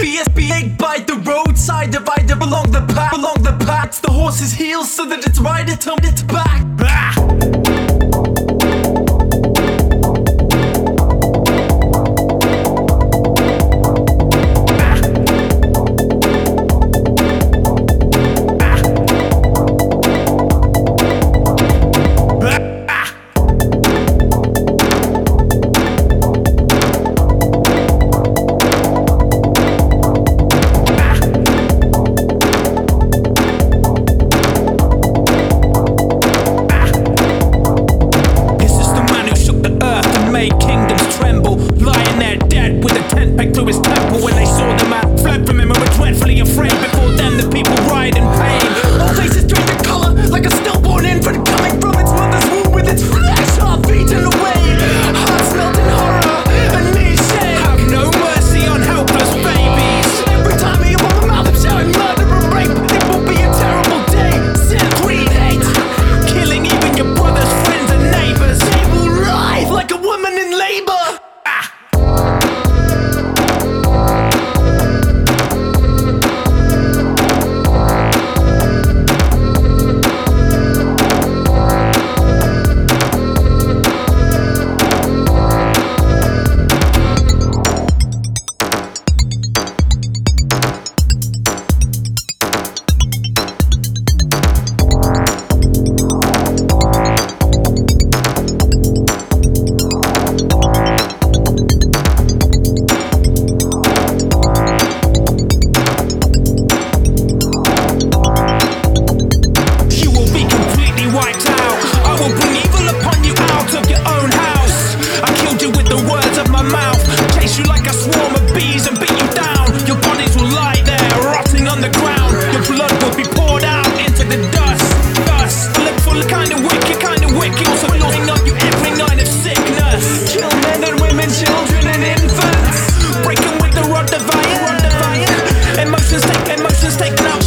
Egg bite the roadside divider along the path, along the path. The horse's heels so that it's right, it's on its back. just take it out.